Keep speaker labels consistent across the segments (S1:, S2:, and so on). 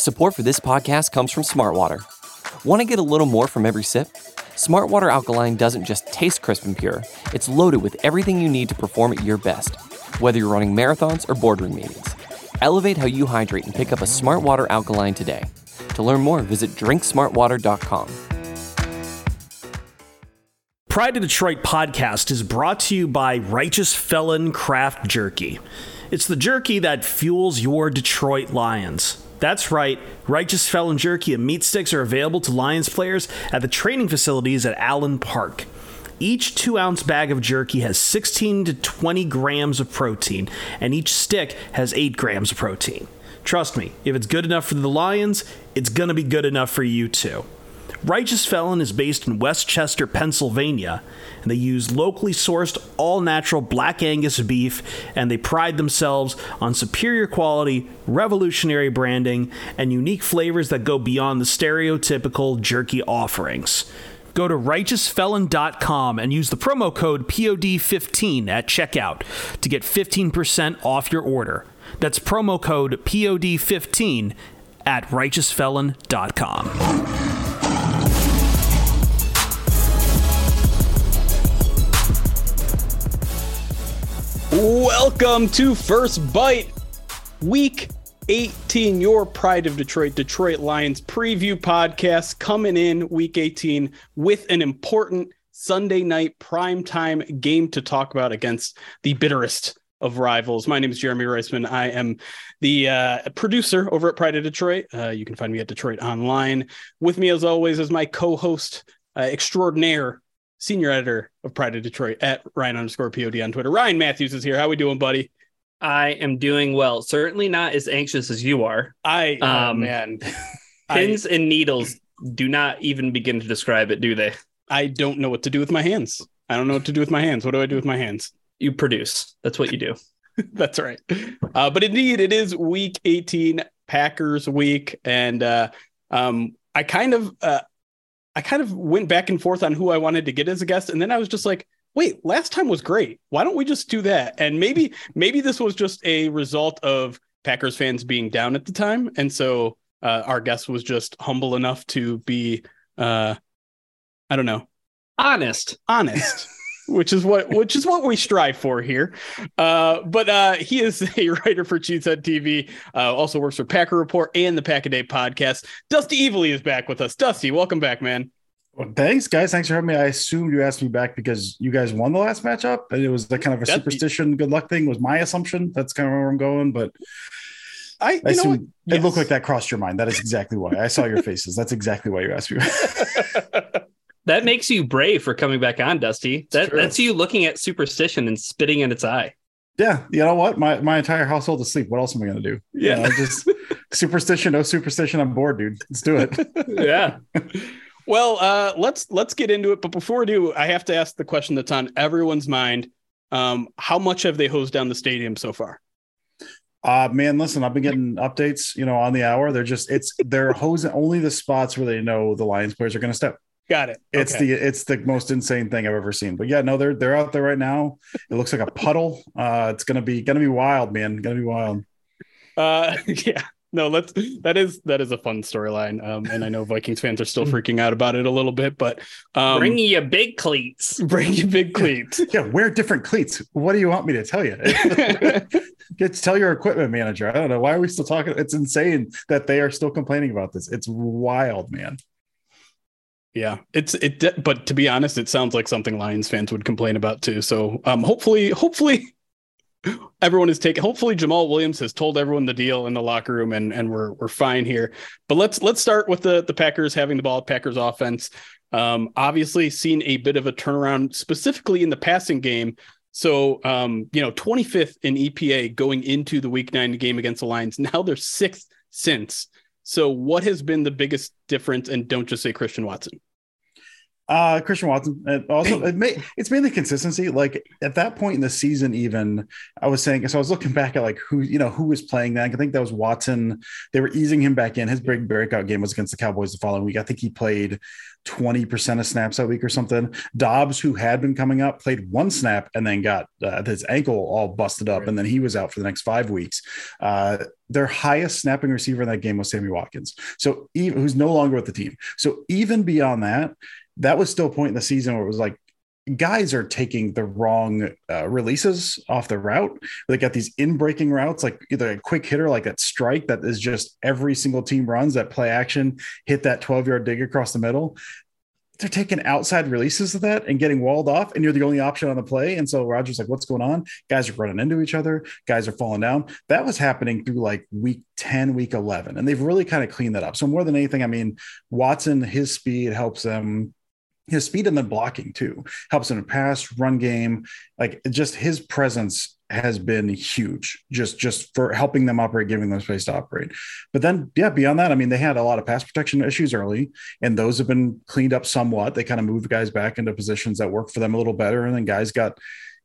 S1: Support for this podcast comes from Smartwater. Want to get a little more from every sip? Smartwater Alkaline doesn't just taste crisp and pure, it's loaded with everything you need to perform at your best, whether you're running marathons or boardroom meetings. Elevate how you hydrate and pick up a Smartwater Alkaline today. To learn more, visit drinksmartwater.com.
S2: Pride to Detroit podcast is brought to you by Righteous Felon Craft Jerky. It's the jerky that fuels your Detroit Lions. That's right, Righteous Felon Jerky and meat sticks are available to Lions players at the training facilities at Allen Park. Each two ounce bag of jerky has 16 to 20 grams of protein, and each stick has 8 grams of protein. Trust me, if it's good enough for the Lions, it's gonna be good enough for you too. Righteous Felon is based in West Chester, Pennsylvania, and they use locally sourced, all natural black Angus beef, and they pride themselves on superior quality, revolutionary branding, and unique flavors that go beyond the stereotypical jerky offerings. Go to righteousfelon.com and use the promo code POD15 at checkout to get 15% off your order. That's promo code POD15 at righteousfelon.com.
S3: Welcome to First Bite, Week 18, your Pride of Detroit, Detroit Lions preview podcast coming in Week 18 with an important Sunday night primetime game to talk about against the bitterest of rivals. My name is Jeremy Reisman. I am the uh, producer over at Pride of Detroit. Uh, you can find me at DetroitOnLion. With me, as always, is my co-host uh, extraordinaire, senior editor of Pride of Detroit at Ryan underscore Pod on Twitter. Ryan Mathews is here. How are we doing, buddy?
S4: I am doing well. Certainly not as anxious as you are.
S3: I oh,
S4: Um,
S3: man,
S4: Pins and needles do not even begin to describe it, do they?
S3: I don't know what to do with my hands. I don't know what to do with my hands. What do I do with my hands?
S4: You produce. That's what you do.
S3: That's right. Uh, but indeed, it is Week 18, Packers week, and uh, um, I kind of, uh, I kind of went back and forth on who I wanted to get as a guest, and then I was just like, wait, last time was great. Why don't we just do that? And maybe, maybe this was just a result of Packers fans being down at the time, and so uh, our guest was just humble enough to be, uh, I don't know,
S4: Honest.
S3: honest which is what which is what we strive for here uh but uh he is a writer for cheesehead tv uh also works for packer report and the pack a day podcast dusty evely is back with us dusty welcome back man
S5: Well, thanks, guys. Thanks for having me. I assumed you asked me back because you guys won the last matchup, and it was the kind of a
S3: That'd be-
S5: superstition, good luck thing. Was my assumption. That's kind of where I'm going, but
S3: i
S5: I
S3: you know what?
S5: assume it looked like that crossed your mind. That is exactly why I saw your faces. That's exactly why you asked me.
S4: That makes you brave for coming back on, Dusty. That, that's you looking at superstition and spitting in its eye.
S5: yeah, you know what? My my entire household is asleep. What else am I gonna do?
S3: Yeah.
S5: You know, just superstition, no superstition. I'm bored, dude. Let's do it.
S4: Yeah.
S3: well uh let's let's get into it but before we do i have to ask the question that's on everyone's mind um how much have they hosed down the stadium so far
S5: Uh man, listen, I've been getting updates, you know, on the hour. They're just it's they're hosing only the spots where they know the Lions players are gonna step.
S3: Got it
S5: It's
S3: Okay.
S5: the it's the most insane thing I've ever seen. But yeah, no, they're they're out there right now. It looks like a puddle. Uh it's gonna be gonna be wild, man. Gonna be wild.
S3: Uh, yeah, no, let's that is that is a fun storyline. Um, and I know Vikings fans are still freaking out about it a little bit, but um,
S4: Bring you big cleats.
S3: bring you big cleats.
S5: Yeah, wear different cleats. What do you want me to tell you? Get to tell your equipment manager. I don't know. Why are we still talking? It's insane that they are still complaining about this. It's wild, man.
S3: Yeah, it's it. But to be honest, it sounds like something Lions fans would complain about too. So, um, hopefully, hopefully. Everyone is taking. Hopefully, Jamaal Williams has told everyone the deal in the locker room, and and we're we're fine here. But let's let's start with the the Packers having the ball. Packers offense, um, obviously seen a bit of a turnaround, specifically in the passing game. So, um, you know, 25th in EPA going into the Week Nine game against the Lions. Now they're sixth since. So, what has been the biggest difference? And don't just say Christian Watson.
S5: Uh, Christian Watson. And also, it may, it's mainly consistency. Like at that point in the season, even I was saying, so I was looking back at like who, you know, who was playing that. I think that was Watson. They were easing him back in. His big breakout game was against the Cowboys the following week. I think he played 20% of snaps that week or something. Doubs, who had been coming up, played one snap and then got uh, his ankle all busted up. Right. And then he was out for the next five weeks. Uh, their highest snapping receiver in that game was Sammy Watkins. So, even, who's no longer with the team. So, even beyond that, that was still a point in the season where it was like, guys are taking the wrong uh, releases off the route. They got these in breaking routes, like either a quick hitter, like that strike that is just every single team runs that play action, hit that 12 yard dig across the middle. They're taking outside releases of that and getting walled off, and you're the only option on the play. And so Rodgers like, what's going on? Guys are running into each other. Guys are falling down. That was happening through like week 10, week 11. And they've really kind of cleaned that up. So more than anything, I mean, Watson, his speed helps them his speed and then blocking too helps in a pass run game. Like just his presence has been huge just just for helping them operate giving them space to operate. But then yeah beyond that i mean they had a lot of pass protection issues early and those have been cleaned up somewhat. They kind of moved guys back into positions that work for them a little better and then guys got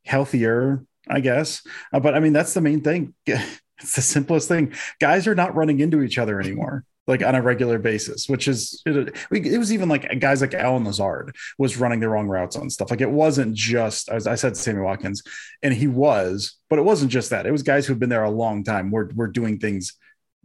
S5: healthier i guess. Uh, but i mean that's the main thing. It's the simplest thing. Guys are not running into each other anymore like on a regular basis, which is it, it, was even like guys like Allen Lazard was running the wrong routes on stuff. Like it wasn't just as I said, Sammy Watkins, and he was, but it wasn't just that. It was guys who've been there a long time. We're we're doing things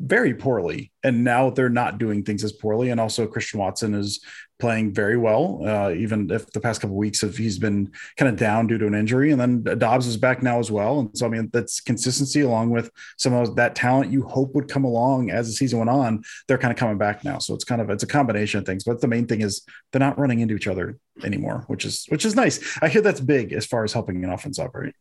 S5: very poorly, and now they're not doing things as poorly. And also, Christian Watson is playing very well, uh, even if the past couple weeks of he's been kind of down due to an injury. And then Doubs is back now as well. And so, I mean, that's consistency along with some of that talent you hope would come along as the season went on. They're kind of coming back now. So it's kind of it's a combination of things. But the main thing is they're not running into each other anymore, which is which is nice. I hear that's big as far as helping an offense operate.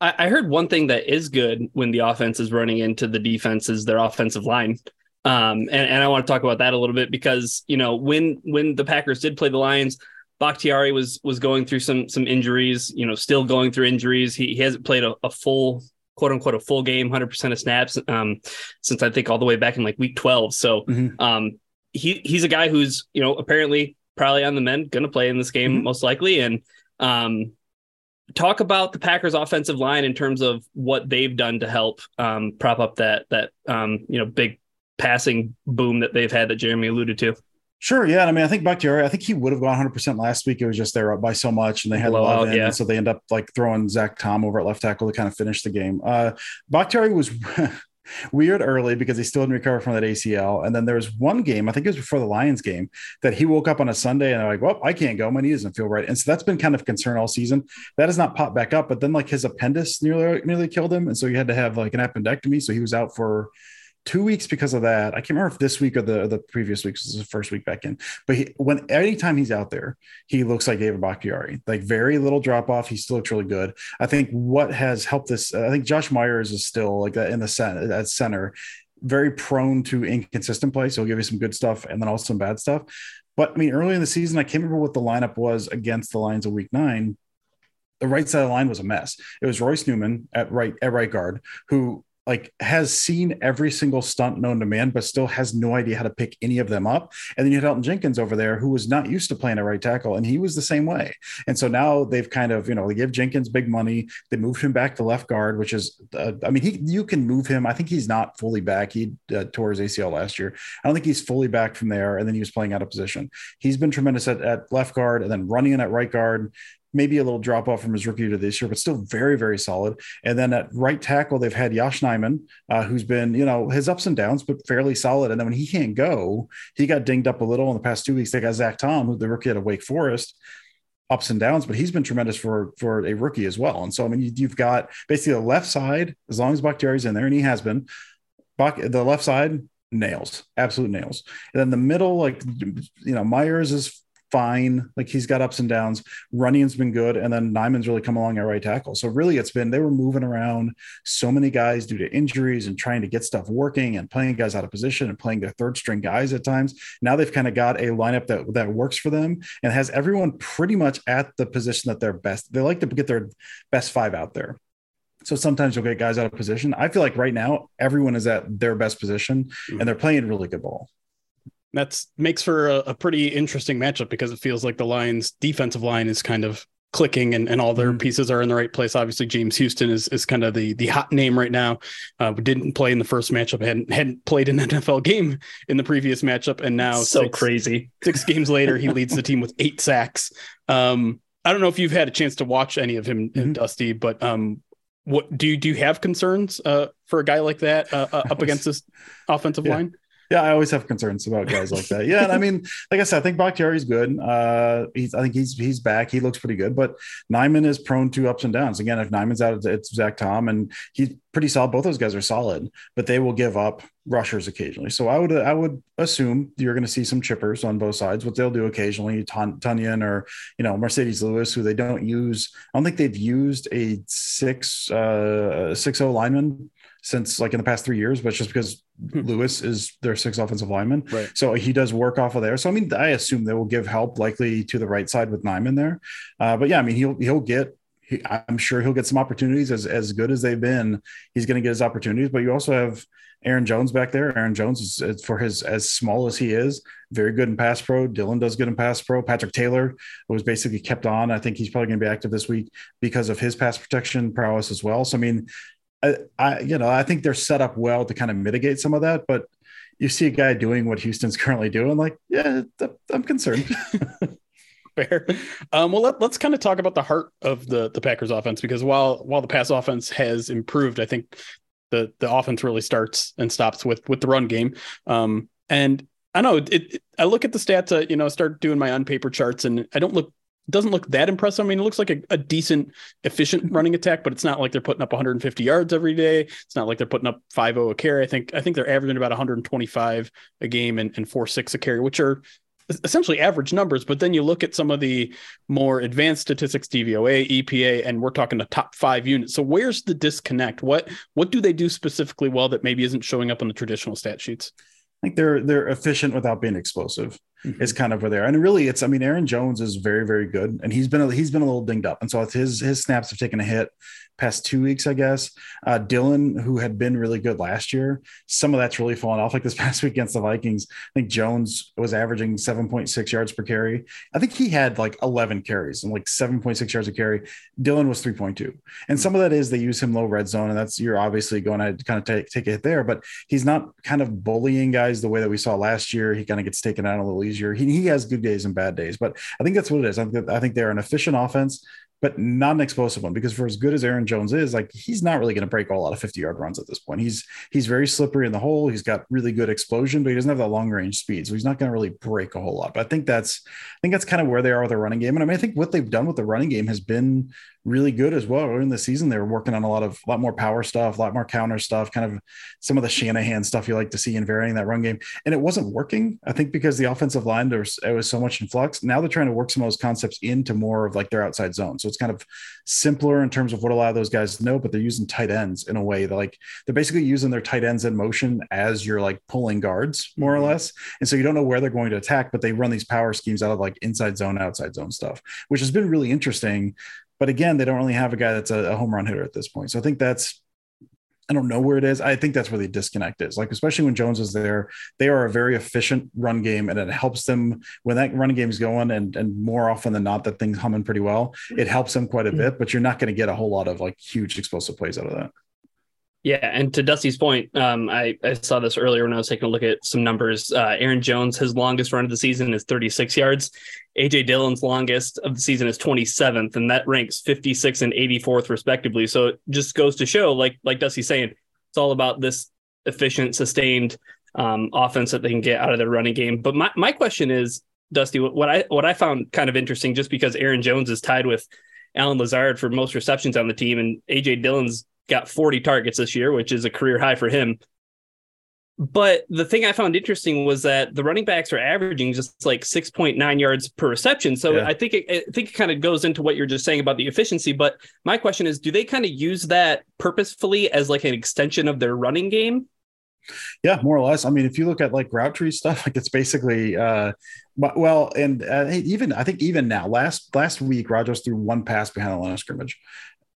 S4: I, heard one thing that is good when the offense is running into the defense is their offensive line. Um, and, and I want to talk about that a little bit because you know when when the Packers did play the Lions, Bakhtiari was was going through some some injuries. You know, still going through injuries. He, he hasn't played a, a full quote unquote a full game, hundred percent of snaps um, since I think all the way back in like week twelve. So mm-hmm. um, he he's a guy who's you know apparently probably on the mend, going to play in this game mm-hmm. most likely, and um, talk about the Packers offensive line in terms of what they've done to help um, prop up that that um, you know big passing boom that they've had that Jeremy alluded to.
S5: Sure, yeah. I mean, I think Bakhtiari, I think he would have gone 100 percent last week. It was just up by so much, and they had Blowout, yeah. and so they end up like throwing Zach Tom over at left tackle to kind of finish the game. Uh, Bakhtiari was weird early because he still didn't recover from that ACL. And then there was one game, I think it was before the Lions game, that he woke up on a Sunday and they're like, well, I can't go. My knee doesn't feel right. And so that's been kind of concern all season. That has not popped back up. But then like his appendix nearly nearly killed him. And so he had to have like an appendectomy. So he was out for two weeks because of that. I can't remember if this week or the, the previous week was the first week back in. But he, when anytime he's out there, he looks like David Bakhtiari. Like very little drop off. He still looks really good. I think what has helped this. I think Josh Myers is still like that in the center at center, very prone to inconsistent play. So he'll give you some good stuff and then also some bad stuff. But I mean, early in the season, I can't remember what the lineup was against the Lions of Week Nine the right side of the line was a mess. It was Royce Newman at right at right guard, who like has seen every single stunt known to man, but still has no idea how to pick any of them up. And then you had Elgton Jenkins over there who was not used to playing a right tackle, and he was the same way. And so now they've kind of, you know, they give Jenkins big money. They moved him back to left guard, which is, uh, I mean, he you can move him. I think he's not fully back. He uh, tore his ACL last year. I don't think he's fully back from there. And then he was playing out of position. He's been tremendous at, at left guard and then running in at right guard maybe a little drop off from his rookie to this year, but still very, very solid. And then at right tackle, they've had Yosh Nijman, uh, who's been, you know, his ups and downs, but fairly solid. And then when he can't go, he got dinged up a little in the past two weeks. They got Zach Tom, who the rookie at Wake Forest ups and downs, but he's been tremendous for for a rookie as well. And so I mean, you, have got basically the left side, as long as Bakhtiari's in there, and he has been. Bach, the left side nails, absolute nails, and then the middle, like you know, Myers is fine. Like he's got ups and downs. Running's been good, and then Nijman's really come along at right tackle. So really, it's been they were moving around so many guys due to injuries and trying to get stuff working and playing guys out of position and playing their third string guys at times. Now they've kind of got a lineup that that works for them and has everyone pretty much at the position that they're best. They like to get their best five out there. So sometimes you'll get guys out of position. I feel like right now everyone is at their best position and mm-hmm. they're playing really good ball.
S3: That's makes for a, a, pretty interesting matchup because it feels like the Lions defensive line is kind of clicking and, and all their mm-hmm. pieces are in the right place. Obviously, James Houston is, is kind of the the hot name right now. Uh, didn't play in the first matchup, hadn't hadn't played an NFL game in the previous matchup, and now
S4: so six, crazy.
S3: Six games later, he leads the team with eight sacks. Um, I don't know if you've had a chance to watch any of him, mm-hmm. Dusty, but um, what do you do? You have concerns uh, for a guy like that uh, uh up against this offensive yeah. line?
S5: Yeah, I always have concerns about guys like that. Yeah, and I mean, like I said, I think Bakhtiari's good. Uh, he's, I think he's he's back. He looks pretty good, but Nijman is prone to ups and downs. Again, if Nijman's out, it's Zach Tom, and he's pretty solid. Both those guys are solid, but they will give up rushers occasionally. So I would I would assume you're going to see some chippers on both sides. What they'll do occasionally, Tonyan or you know Marcedes Lewis, who they don't use. I don't think they've used a six uh six O lineman since like in the past three years, but just because hmm. Lewis is their sixth offensive lineman.
S3: Right.
S5: So he does work off of there. So I mean, I assume they will give help likely to the right side with Nijman there. Uh, but yeah, I mean, he'll he'll get he, I'm sure he'll get some opportunities as as good as they've been. He's going to get his opportunities, but you also have Aaron Jones back there. Aaron Jones is, is, for his as small as he is, very good in pass pro. Dillon does good in pass pro. Patrick Taylor was basically kept on. I think he's probably going to be active this week because of his pass protection prowess as well. So I mean, I, I, you know, I think they're set up well to kind of mitigate some of that. But you see a guy doing what Houston's currently doing, like, yeah, I'm concerned.
S3: Fair. Um, well, let, us kind of talk about the heart of the the Packers offense because while while the pass offense has improved, I think the the offense really starts and stops with with the run game. Um, and I know it, it, I look at the stats, uh, you know, start doing my on paper charts, and I don't look doesn't look that impressive. I mean, it looks like a, a, decent, efficient mm-hmm. running attack, but it's not like they're putting up 150 yards every day. It's not like they're putting up 5-0 a carry. I think I think they're averaging about 125 a game and, and 4-6 a carry, which are essentially average numbers. But then you look at some of the more advanced statistics, DVOA, EPA, and we're talking the top five units. So where's the disconnect? What what do they do specifically well that maybe isn't showing up on the traditional stat sheets?
S5: I think they're they're efficient without being explosive mm-hmm. is kind of where they're. And really, it's I mean, Aaron Jones is very very good, and he's been a, he's been a little dinged up, and so his his snaps have taken a hit past two weeks, I guess. Uh, Dillon, who had been really good last year, some of that's really fallen off. Like this past week against the Vikings, I think Jones was averaging 7.6 yards per carry. I think he had like 11 carries and like 7.6 yards a carry. Dillon was 3.2. And some of that is they use him low red zone, and that's you're obviously going to kind of take, take a hit there, but he's not kind of bullying guys the way that we saw last year. He kind of gets taken out a little easier. He, he has good days and bad days, but I think that's what it is. I think, I think they're an efficient offense but not an explosive one because for as good as Aaron Jones is, like he's not really going to break a lot of 50 yard runs at this point. He's he's very slippery in the hole. He's got really good explosion, but he doesn't have that long range speed. So he's not going to really break a whole lot. But I think that's I think that's kind of where they are with the running game. And I mean, I think what they've done with the running game has been really good as well. In the season, they were working on a lot of a lot more power stuff, a lot more counter stuff, kind of some of the Shanahan stuff you like to see in varying that run game. And it wasn't working. I think because the offensive line there was, it was so much in flux. Now they're trying to work some of those concepts into more of like their outside zone. So it's kind of simpler in terms of what a lot of those guys know, but they're using tight ends in a way that like they're basically using their tight ends in motion as you're like pulling guards more or mm-hmm. less. And so you don't know where they're going to attack, but they run these power schemes out of like inside zone, outside zone stuff, which has been really interesting but again, they don't really have a guy that's a, a home run hitter at this point. So I think that's I don't know where it is. I think that's where the disconnect is. Like, especially when Jones is there, they are a very efficient run game, and it helps them when that running game is going. And and more often than not, that thing's humming pretty well. It helps them quite a mm-hmm. bit, but you're not going to get a whole lot of like huge explosive plays out of that.
S4: Yeah, and to Dusty's point, um, I, I saw this earlier when I was taking a look at some numbers. Uh, Aaron Jones, his longest run of the season is 36 yards. AJ Dillon's longest of the season is 27th, and that ranks 56 and 84th respectively. So it just goes to show, like like Dusty's saying, it's all about this efficient, sustained um, offense that they can get out of their running game. But my, my question is, Dusty, what I what I found kind of interesting, just because Aaron Jones is tied with Allen Lazard for most receptions on the team, and AJ Dillon's got 40 targets this year, which is a career high for him. But the thing I found interesting was that the running backs are averaging just like 6.9 yards per reception. So yeah. I think it, I think it kind of goes into what you're just saying about the efficiency. But my question is, do they kind of use that purposefully as like an extension of their running game?
S5: Yeah, more or less. I mean, if you look at like route tree stuff, like it's basically, uh, well, and uh, even I think even now, last last week, Rodgers threw one pass behind the line of scrimmage.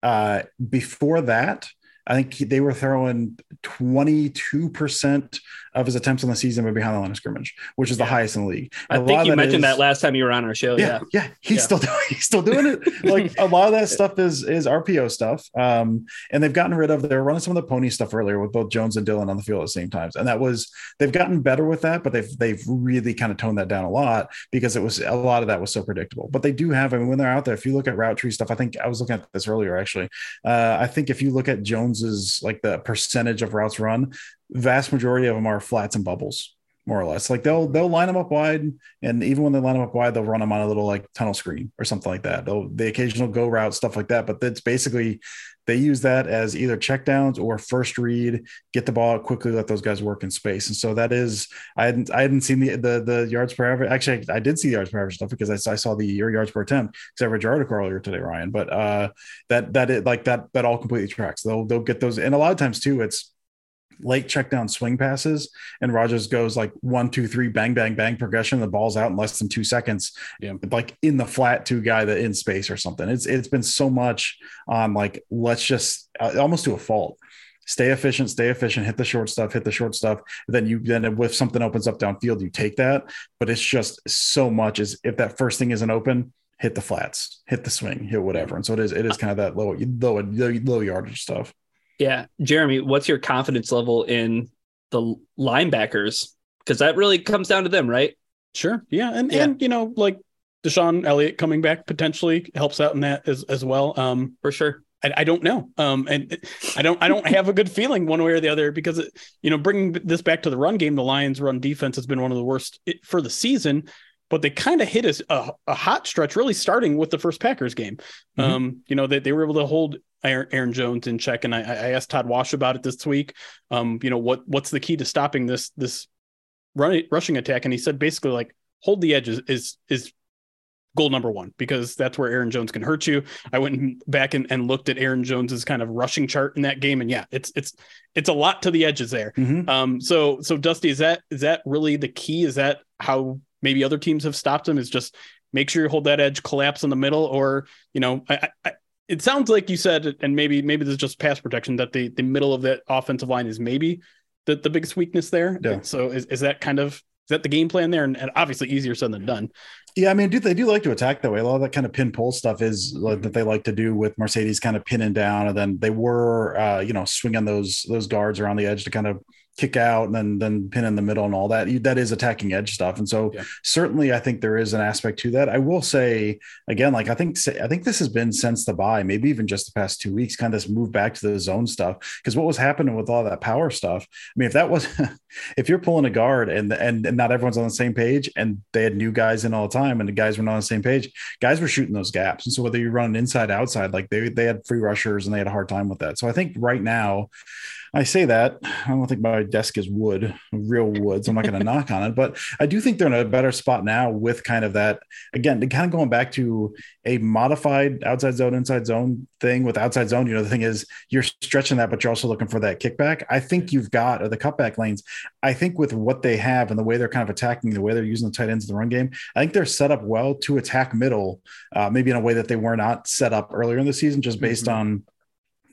S5: Uh, before that, I think they were throwing 22% of his attempts on the season were behind the line of scrimmage, which is yeah. the highest in the league.
S4: And I think you that mentioned is, that last time you were on our show.
S5: Yeah, yeah, yeah he's yeah. still doing he's still doing it. like a lot of that stuff is is RPO stuff. Um, and they've gotten rid of they were running some of the pony stuff earlier with both Jones and Dillon on the field at the same times, and that was they've gotten better with that, but they've they've really kind of toned that down a lot because it was a lot of that was so predictable. But they do have, I mean, when they're out there, if you look at route tree stuff, I think I was looking at this earlier actually. Uh, I think if you look at Jones's like the percentage of routes run, vast majority of them are flats and bubbles more or less. Like they'll they'll line them up wide, and even when they line them up wide, they'll run them on a little like tunnel screen or something like that. They'll the occasional go route stuff like that, but it's basically they use that as either checkdowns or first read, get the ball out quickly, let those guys work in space. And so that is I hadn't I hadn't seen the the, the yards per average. Actually, I did see the yards per average stuff because I, I saw the your yards per attempt because I read your article earlier today, Ryan. But uh, that that it like that that all completely tracks. They'll they'll get those, and a lot of times too, it's late check down swing passes and Rodgers goes like one, two, three, bang, bang, bang progression. The ball's out in less than two seconds. Yeah. Like in the flat two guy that in space or something. It's it's been so much on like let's just uh, almost to a fault. Stay efficient, stay efficient, hit the short stuff, hit the short stuff. Then you then if something opens up downfield, you take that. But it's just so much is if that first thing isn't open, hit the flats, hit the swing, hit whatever. And so it is it is kind of that low low low, low yardage stuff.
S4: Yeah. Jeremy, what's your confidence level in the linebackers? Because that really comes down to them, right?
S3: Sure. Yeah. And yeah. and you know, like DeShon Elliott coming back potentially helps out in that as, as well. Um,
S4: for sure.
S3: I, I, don't know. Um, and I don't, I don't have a good feeling one way or the other because, it, you know, bringing this back to the run game, the Lions run defense has been one of the worst for the season, but they kind of hit a, a, a, hot stretch really starting with the first Packers game. Mm-hmm. Um, you know, that they, they, were able to hold Aaron Jones in check. And I, I asked Todd Wash about it this week. Um, you know, what what's the key to stopping this this run, rushing attack? And he said basically like hold the edges is is goal number one because that's where Aaron Jones can hurt you. I went back and, and looked at Aaron Jones's kind of rushing chart in that game, and yeah, it's it's it's a lot to the edges there. Mm-hmm. Um, so so Dusty, is that is that really the key? Is that how maybe other teams have stopped him? Is just make sure you hold that edge, collapse in the middle, or you know, I, I it sounds like you said, and maybe maybe this is just pass protection that the the middle of that offensive line is maybe the, the biggest weakness there. Yeah. So is, is that kind of is that the game plan there? And, and obviously easier said than done.
S5: Yeah, I mean, do they do like to attack that way? A lot of that kind of pin pull stuff is like, that they like to do with Marcedes, kind of pinning down, and then they were, uh, you know, swinging those those guards around the edge to kind of kick out and then then pin in the middle and all that. That is attacking edge stuff. And so yeah. certainly i think there is an aspect to that. I will say again like i think i think this has been since the bye maybe even just the past two weeks kind of this move back to the zone stuff. Because what was happening with all that power stuff i mean if that was if you're pulling a guard and, and and not everyone's on the same page and they had new guys in all the time and the guys were not on the same page guys were shooting those gaps. And so whether you're running inside outside like they they had free rushers and they had a hard time with that. So i think right now I say that I don't think my desk is wood, real wood. So I'm not going to knock on it, but I do think they're in a better spot now with kind of that again, kind of going back to a modified outside zone, inside zone thing with outside zone. You know, the thing is you're stretching that, but you're also looking for that kickback. I think you've got or the cutback lanes. I think with what they have and the way they're kind of attacking, the way they're using the tight ends in the run game, I think they're set up well to attack middle, uh, maybe in a way that they were not set up earlier in the season, just based mm-hmm. on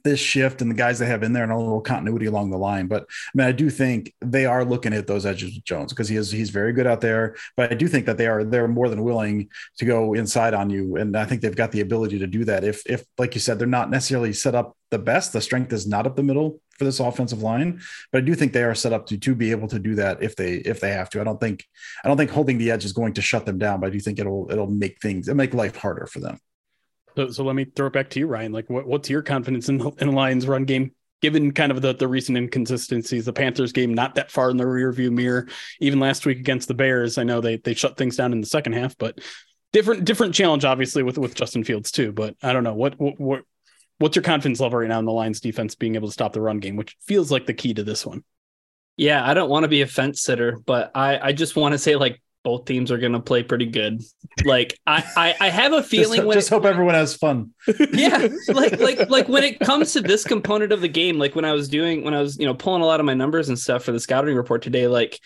S5: this shift and the guys they have in there and a little continuity along the line. But I mean, I do think they are looking at those edges with Jones because he is he's very good out there. But I do think that they are they're more than willing to go inside on you, and I think they've got the ability to do that. If if like you said, they're not necessarily set up the best. The strength is not up the middle for this offensive line, but I do think they are set up to to be able to do that if they if they have to. I don't think I don't think holding the edge is going to shut them down, but I do think it'll it'll make things it'll make life harder for them.
S3: So, so let me throw it back to you, Ryan. Like, what, what's your confidence in the, in the Lions' run game, given kind of the, the recent inconsistencies? The Panthers game not that far in the rear view mirror. Even last week against the Bears, I know they they shut things down in the second half, but different different challenge, obviously, with with Justin Fields too. But I don't know what what, what what's your confidence level right now in the Lions' defense being able to stop the run game, which feels like the key to this one.
S4: Yeah, I don't want to be a fence sitter, but I I just want to say like both teams are going to play pretty good. Like I, I, I have a feeling
S5: just, when just it, hope everyone has fun.
S4: Yeah, like like like when it comes to this component of the game, like when I was doing when I was you know pulling a lot of my numbers and stuff for the scouting report today, like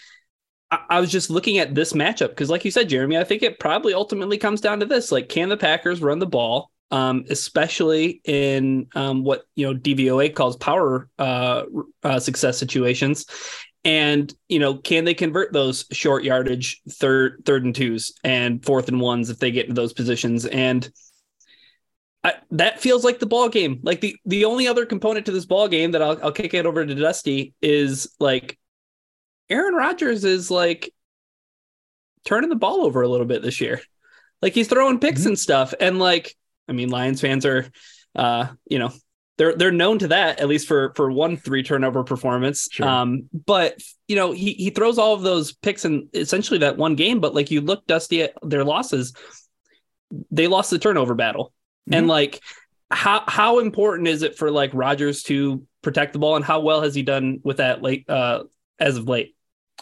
S4: I, I was just looking at this matchup because, like you said, Jeremy, I think it probably ultimately comes down to this: like, can the Packers run the ball? um, especially in um, what you know DVOA calls power uh, uh, success situations. And you know, can they convert those short yardage third third and twos and fourth and ones if they get into those positions? And I, that feels like the ball game. Like the the only other component to this ball game that I'll I'll kick it over to Dusty is like Aaron Rodgers is like turning the ball over a little bit this year. Like he's throwing picks mm-hmm. and stuff. And like, I mean, Lions fans are, uh, you know, they're they're known to that at least for for one three turnover performance. Sure. Um, but you know, he he throws all of those picks in essentially that one game. But like you look dusty at their losses, they lost the turnover battle. Mm-hmm. And like, how how important is it for like Rodgers to protect the ball, and how well has he done with that late uh, as of late?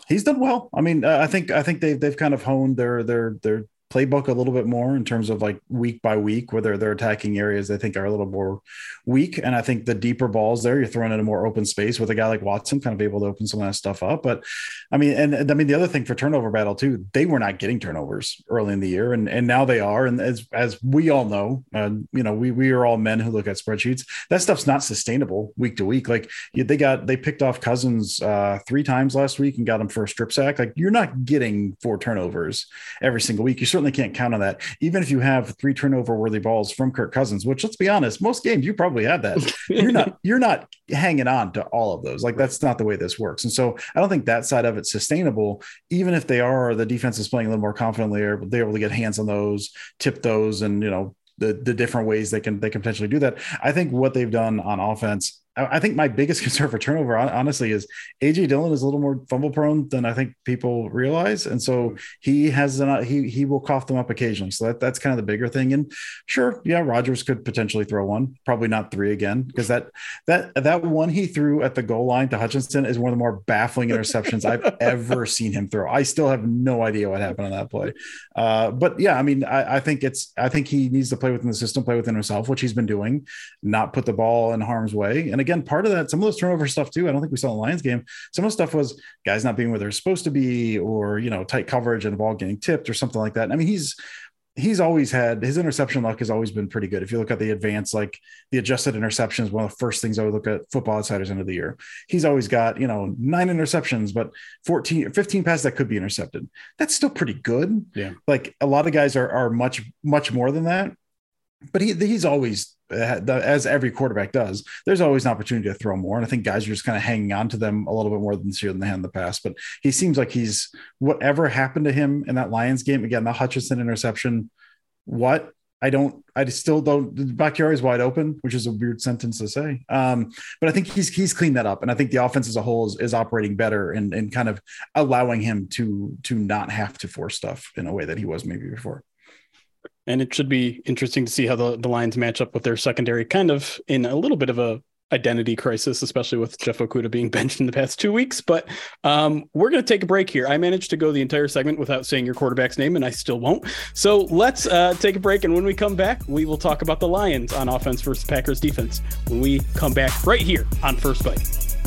S5: He's done well. I mean, I think I think they've they've kind of honed their their their playbook a little bit more in terms of like week by week, whether they're attacking areas they think are a little more weak. And I think the deeper balls there, you're throwing in a more open space with a guy like Watson, kind of able to open some of that stuff up. But I mean, and, and I mean, the other thing for turnover battle too, they were not getting turnovers early in the year, and and now they are. And as as we all know, uh, you know, we we are all men who look at spreadsheets. That stuff's not sustainable week to week. Like they got they picked off Cousins uh, three times last week and got him for a strip sack. Like you're not getting four turnovers every single week. You certainly can't count on that. Even if you have three turnover worthy balls from Kirk Cousins, which let's be honest, most games you probably have that. You're not you're not hanging on to all of those. Like that's not the way this works. And so I don't think that side of it's sustainable. Even if they are, the defense is playing a little more confidently, or they're able to get hands on those, tip those, and you know the the different ways they can they can potentially do that. I think what they've done on offense I think my biggest concern for turnover, honestly, is AJ Dillon is a little more fumble prone than I think people realize, and so he has an, he he will cough them up occasionally. So that, that's kind of the bigger thing. And sure, yeah, Rodgers could potentially throw one, probably not three again, because that that that one he threw at the goal line to Hutchinson is one of the more baffling interceptions I've ever seen him throw. I still have no idea what happened on that play. Uh, but yeah, I mean, I, I think it's I think he needs to play within the system, play within himself, which he's been doing, not put the ball in harm's way, and again, part of that, some of those turnover stuff too. I don't think we saw in the Lions game. Some of the stuff was guys not being where they're supposed to be, or you know, tight coverage and the ball getting tipped or something like that. I mean, he's he's always had his interception luck has always been pretty good. If you look at the advanced, like the adjusted interceptions, one of the first things I would look at football outsiders end of the year. He's always got, you know, nine interceptions, but 14, 15 passes that could be intercepted. That's still pretty good.
S3: Yeah.
S5: Like a lot of guys are, are much, much more than that. But he, he's always as every quarterback does, there's always an opportunity to throw more. And I think guys are just kind of hanging on to them a little bit more than this year than they had in the past. But he seems like he's whatever happened to him in that Lions game. Again, the Hutchinson interception. What I don't, I still don't. Bakhtiari is wide open, which is a weird sentence to say. Um, but I think he's he's cleaned that up, and I think the offense as a whole is, is operating better and and kind of allowing him to to not have to force stuff in a way that he was maybe before
S3: and it should be interesting to see how the, the Lions match up with their secondary, kind of in a little bit of a identity crisis, especially with Jeff Okudah being benched in the past two weeks. But um, we're going to take a break here. I managed to go the entire segment without saying your quarterback's name, and I still won't. So let's uh, take a break. And when we come back, we will talk about the Lions on offense versus Packers defense when we come back right here on First Bite.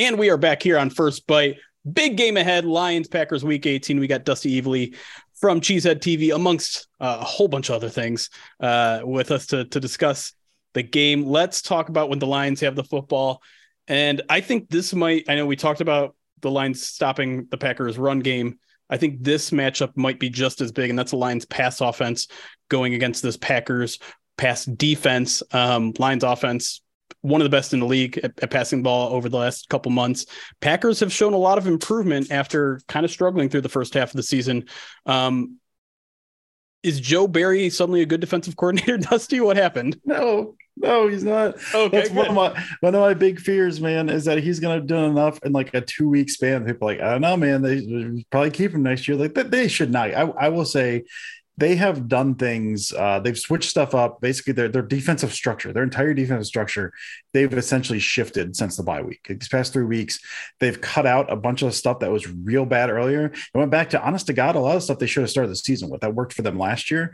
S3: And we are back here on First Bite. big game ahead. Lions Packers Week 18. We got Dusty Evely from Cheesehead TV, amongst uh, a whole bunch of other things, uh, with us to to discuss the game. Let's talk about when the Lions have the football. And I think this might. I know we talked about the Lions stopping the Packers' run game. I think this matchup might be just as big, and that's the Lions' pass offense going against this Packers pass defense. Um, Lions offense, one of the best in the league at, at passing the ball over the last couple months. Packers have shown a lot of improvement after kind of struggling through the first half of the season. Um, is Joe Barry suddenly a good defensive coordinator, Dusty? What happened?
S5: No, no, he's not. Okay, That's good. one of my one of my big fears, man, is that he's gonna do enough in like a two week span. People like, I don't know, man. They probably keep him next year. Like they should not. I, I will say they have done things. Uh, they've switched stuff up. Basically, their their defensive structure, their entire defensive structure, they've essentially shifted since the bye week. These past three weeks, they've cut out a bunch of stuff that was real bad earlier. It went back to honest to God, a lot of stuff they should have started the season with that worked for them last year.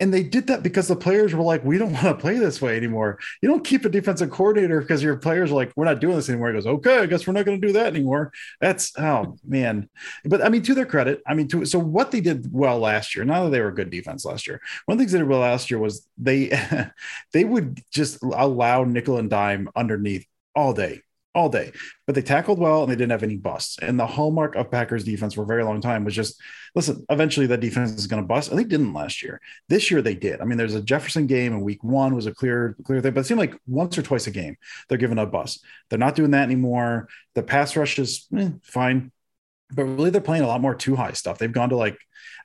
S5: And they did that because the players were like, we don't want to play this way anymore. You don't keep a defensive coordinator because your players are like, we're not doing this anymore. He goes, okay, I guess we're not going to do that anymore. That's, oh, man. But I mean, to their credit, I mean, to, so what they did well last year, not that they were good defense last year, one of the things they did well last year was they, they would just allow nickel and dime underneath all day all day. But they tackled well and they didn't have any busts. And the hallmark of Packers defense for a very long time was just listen, eventually that defense is going to bust. And they didn't last year. This year they did. I mean, there's a Jefferson game in week one was a clear, clear thing, but it seemed like once or twice a game they're giving a bust. They're not doing that anymore. The pass rush is eh, fine. But really, they're playing a lot more two high stuff. They've gone to like,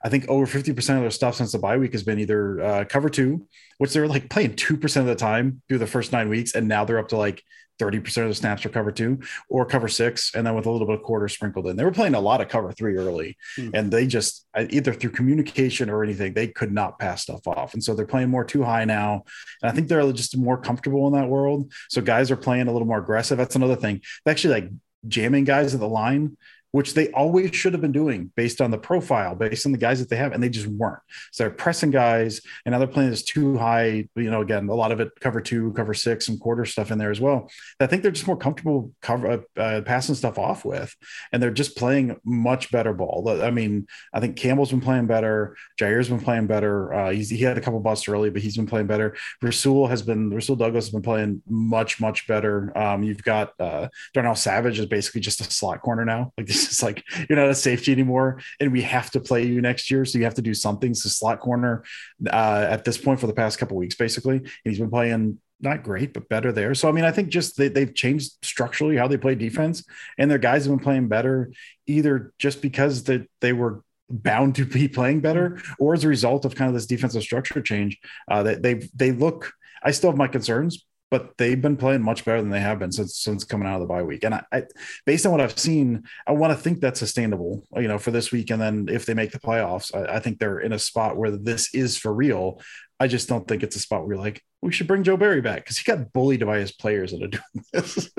S5: I think over 50% of their stuff since the bye week has been either uh, cover two, which they're like playing 2% of the time through the first nine weeks. And now they're up to like 30% of the snaps are cover two or cover six, and then with a little bit of quarter sprinkled in. They were playing a lot of cover three early, mm. and they just either through communication or anything, they could not pass stuff off. And so they're playing more two high now. And I think they're just more comfortable in that world. So guys are playing a little more aggressive. That's another thing. They actually like jamming guys at the line which they always should have been doing based on the profile, based on the guys that they have, and they just weren't. So they're pressing guys, and now they're playing this two high. You know, again, a lot of it cover two, cover six, and quarter stuff in there as well. I think they're just more comfortable cover uh, uh, passing stuff off with, and they're just playing much better ball. I mean, I think Campbell's been playing better. Jaire's been playing better. Uh, he had a couple busts early, but he's been playing better. Rasul has been Rasul Douglas has been playing much much better. Um, you've got uh, Darnell Savage is basically just a slot corner now. Like this it's like you're not a safety anymore, and we have to play you next year, so you have to do something. So slot corner uh, at this point for the past couple weeks, basically, and he's been playing not great, but better there. So I mean, I think just they, they've changed structurally how they play defense, and their guys have been playing better, either just because they they were bound to be playing better, or as a result of kind of this defensive structure change. Uh, that they they look. I still have my concerns, but they've been playing much better than they have been since since coming out of the bye week. And I, I based on what I've seen, I want to think that's sustainable, you know, for this week. And then if they make the playoffs, I, I, think they're in a spot where this is for real. I just don't think it's a spot where you're like, we should bring Joe Barry back because he got bullied by his players that are doing this.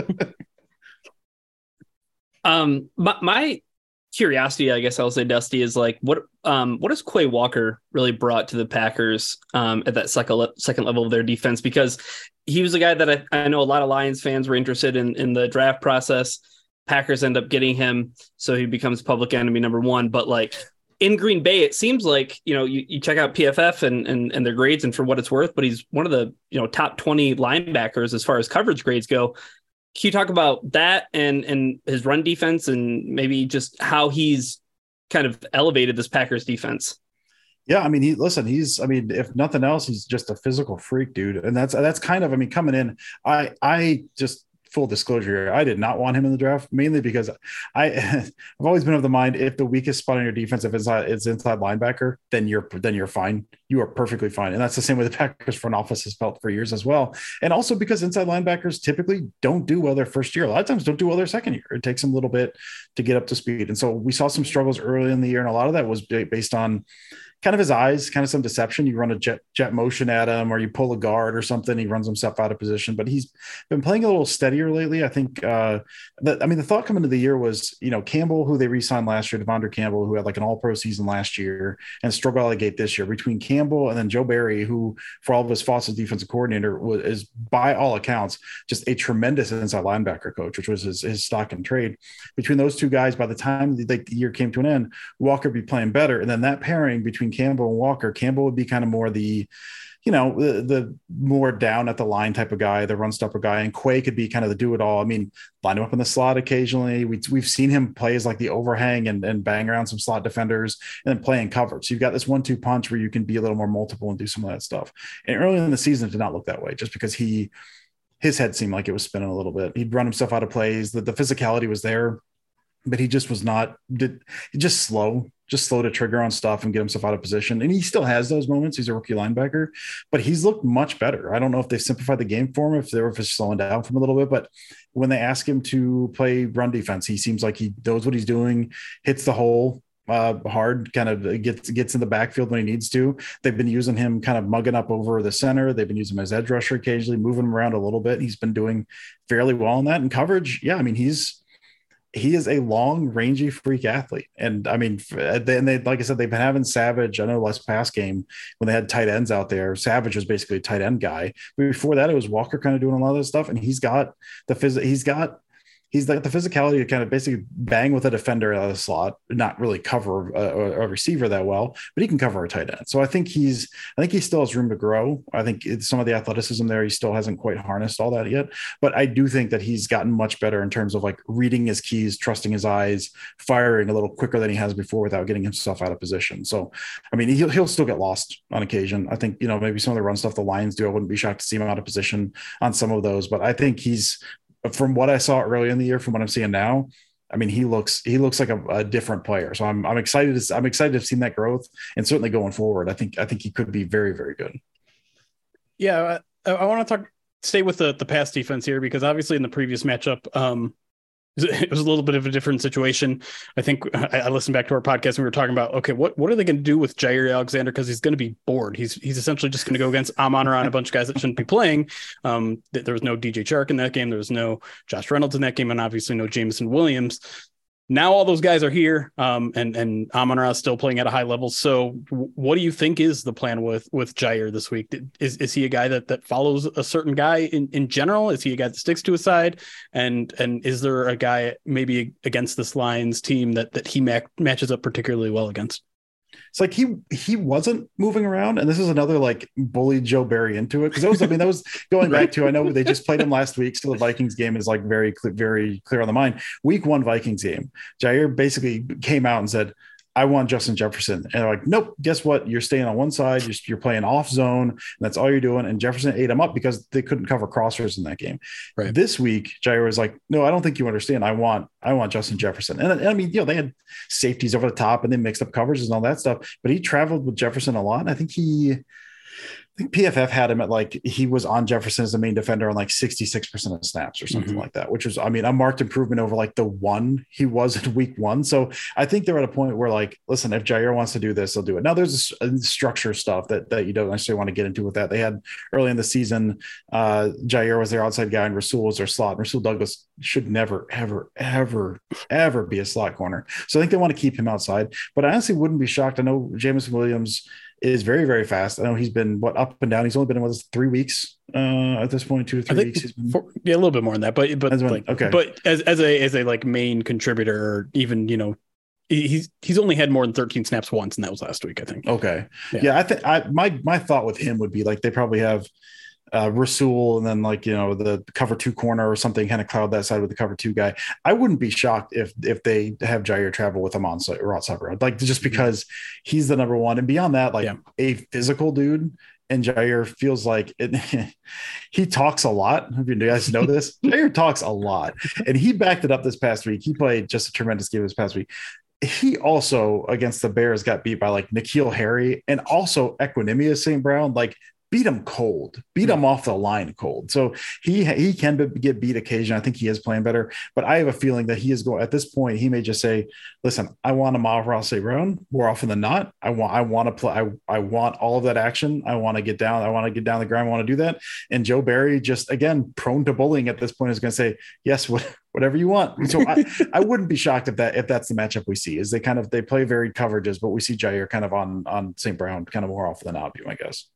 S4: um, my, my curiosity, I guess I'll say, Dusty, is like what um what has Quay Walker really brought to the Packers um at that second second level of their defense? Because he was a guy that I, I know a lot of Lions fans were interested in in the draft process. Packers end up getting him, so he becomes public enemy number one. But like in Green Bay, it seems like you know you, you check out PFF and, and and their grades and for what it's worth, but he's one of the you know top twenty linebackers as far as coverage grades go. Can you talk about that and and his run defense and maybe just how he's kind of elevated this Packers defense?
S5: Yeah, I mean, he listen. He's, I mean, if nothing else, he's just a physical freak, dude. And that's that's kind of, I mean, coming in, I I just full disclosure here, I did not want him in the draft mainly because I I've always been of the mind if the weakest spot on your defense if uh, it's inside it's inside linebacker, then you're then you're fine. You are perfectly fine, and that's the same way the Packers front office has felt for years as well. And also because inside linebackers typically don't do well their first year. A lot of times don't do well their second year. It takes them a little bit to get up to speed, and so we saw some struggles early in the year, and a lot of that was based on kind of his eyes, kind of some deception. You run a jet jet motion at him, or you pull a guard or something. He runs himself out of position. But he's been playing a little steadier lately. I think. Uh, that I mean, the thought coming into the year was, you know, Campbell, who they re-signed last year, De'Vondre Campbell, who had like an All-Pro season last year, and Stroh Gate this year. Between Campbell and then Joe Barry, who for all of his faults as defensive coordinator was is by all accounts just a tremendous inside linebacker coach, which was his, his stock and trade. Between those two guys, by the time the, the year came to an end, Walker be playing better, and then that pairing between Campbell and Walker, Campbell would be kind of more the you know, the, the more down at the line type of guy, the run stopper guy, and Quay could be kind of the do it all. I mean, line him up in the slot occasionally. We, we've seen him play as like the overhang and, and bang around some slot defenders and then playing cover. So you've got this one two punch where you can be a little more multiple and do some of that stuff. And early in the season, it did not look that way just because he, his head seemed like it was spinning a little bit. He'd run himself out of plays. The, the physicality was there, but he just was not, did, just slow just slow to trigger on stuff and get himself out of position. And he still has those moments. He's a rookie linebacker, but he's looked much better. I don't know if they've simplified the game for him, if they're it's slowing down from a little bit, but when they ask him to play run defense, he seems like he knows what he's doing, hits the hole uh, hard, kind of gets gets in the backfield when he needs to. They've been using him kind of mugging up over the center. They've been using him as edge rusher occasionally, moving him around a little bit. He's been doing fairly well in that. And coverage, yeah, I mean he's he is a long, rangy freak athlete. And I mean, uh, and they, like I said, they've been having Savage. I know last pass game when they had tight ends out there, Savage was basically a tight end guy. Before that, it was Walker kind of doing a lot of this stuff. And he's got the phys, he's got he's like the physicality to kind of basically bang with a defender out of the slot, not really cover a, a, receiver that well, but he can cover a tight end. So I think he's, I think he still has room to grow. I think some of the athleticism there, he still hasn't quite harnessed all that yet. But I do think that he's gotten much better in terms of like reading his keys, trusting his eyes, firing a little quicker than he has before without getting himself out of position. So, I mean, he'll, he'll still get lost on occasion. I think, you know, maybe some of the run stuff the Lions do, I wouldn't be shocked to see him out of position on some of those, but I think he's from what I saw early in the year, from what I'm seeing now, I mean, he looks he looks like a, a, different player. So I'm I'm excited to I'm excited to seen that growth, and certainly going forward, I think I think he could be very very good.
S3: Yeah, I, I want to talk stay with the the pass defense here because obviously in the previous matchup, um, it was a little bit of a different situation. I think I, listened back to our podcast and we were talking about okay, what what are they going to do with Jaire Alexander because he's going to be bored. He's he's essentially just going to go against Amon-Ra a bunch of guys that shouldn't be playing. Um, there was no DJ Chark in that game. There was no Josh Reynolds in that game, and obviously no Jameson Williams now all those guys are here, um, and and Amon Ra is still playing at a high level. So, what do you think is the plan with with Jaire this week? Is is he a guy that that follows a certain guy in, in general? Is he a guy that sticks to his side? And and is there a guy maybe against this Lions team that that he ma- matches up particularly well against?
S5: It's like he he wasn't moving around, and this is another like bully Joe Barry into it. Because I mean that was going back to I know they just played him last week, so the Vikings game is like very clear, very clear on the mind. Week one Vikings game, Jaire basically came out and said, I want Justin Jefferson. And they're like, nope, guess what? You're staying on one side, you're, you're, playing off zone, and that's all you're doing. And Jefferson ate him up because they couldn't cover crossers in that game. Right. This week, Jaire was like, no, I don't think you understand. I want, I want Justin Jefferson. And, and I mean, you know, they had safeties over the top and they mixed up covers and all that stuff, but he traveled with Jefferson a lot. And I think he, think PFF had him at like he was on Jefferson as the main defender on like 66% of snaps or something mm-hmm. like that, which was, I mean, a marked improvement over like the one he was in week one. So I think they're at a point where like, listen, if Jaire wants to do this, they'll do it. Now there's a, structure stuff that, that you don't necessarily want to get into with that. They had early in the season, uh, Jaire was their outside guy and Rasul was their slot. Rasul Douglas should never, ever, ever, ever be a slot corner. So I think they want to keep him outside, but I honestly wouldn't be shocked. I know Jameson Williams is very very fast. I know he's been what up and down. He's only been with us three weeks uh, at this point, two or three weeks. Been...
S3: For, yeah, a little bit more than that, but but like okay, but as as a as a like main contributor, or even you know he's he's only had more than 13 snaps once and that was last week i think
S5: okay yeah, yeah i think i my my thought with him would be like they probably have uh, Rasul and then like you know the cover two corner or something kind of cloud that side with the cover two guy. I wouldn't be shocked if if they have Jaire travel with him on site or outside road, like just mm-hmm. because he's the number one. And beyond that, like yeah. a physical dude. And Jaire feels like it, he talks a lot. If you guys know this, Jaire talks a lot, and he backed it up this past week. He played just a tremendous game this past week he also against the Bears got beat by like N'Keal Harry and also Equanimeous St. Brown. Like beat him cold, beat him off the line cold. So he he can get beat occasionally. I think he is playing better, but I have a feeling that he is going at this point. He may just say, "Listen, I want to off Ross Brown more often than not. I want I want to play. I, I want all of that action. I want to get down. I want to get down the ground. I want to do that." And Joe Barry, just again prone to bullying at this point, is going to say, "Yes, what, whatever you want." So I, I wouldn't be shocked if that if that's the matchup we see. Is they kind of they play varied coverages, but we see Jaire kind of on on St. Brown kind of more often than not. Be my guess.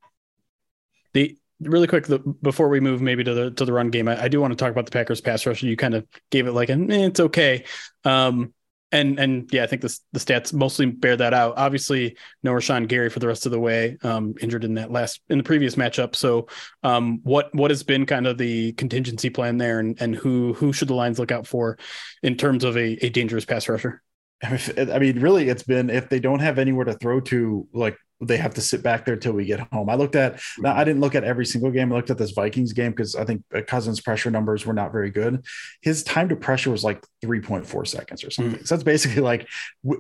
S3: The really quick the, before we move maybe to the to the run game, I, I, do want to talk about the Packers pass rush. You kind of gave it like an eh, it's okay. Um, and and yeah, I think the the stats mostly bear that out. Obviously, no Rashan Gary for the rest of the way, um, injured in that last in the previous matchup. So, um, what what has been kind of the contingency plan there, and and who who should the lines look out for in terms of a, a dangerous pass rusher?
S5: I mean, really, it's been if they don't have anywhere to throw to, like they have to sit back there till we get home. I looked at I didn't look at every single game. I looked at this Vikings game because I think uh, Cousins' pressure numbers were not very good. His time to pressure was like 3.4 seconds or something. Mm. So that's basically like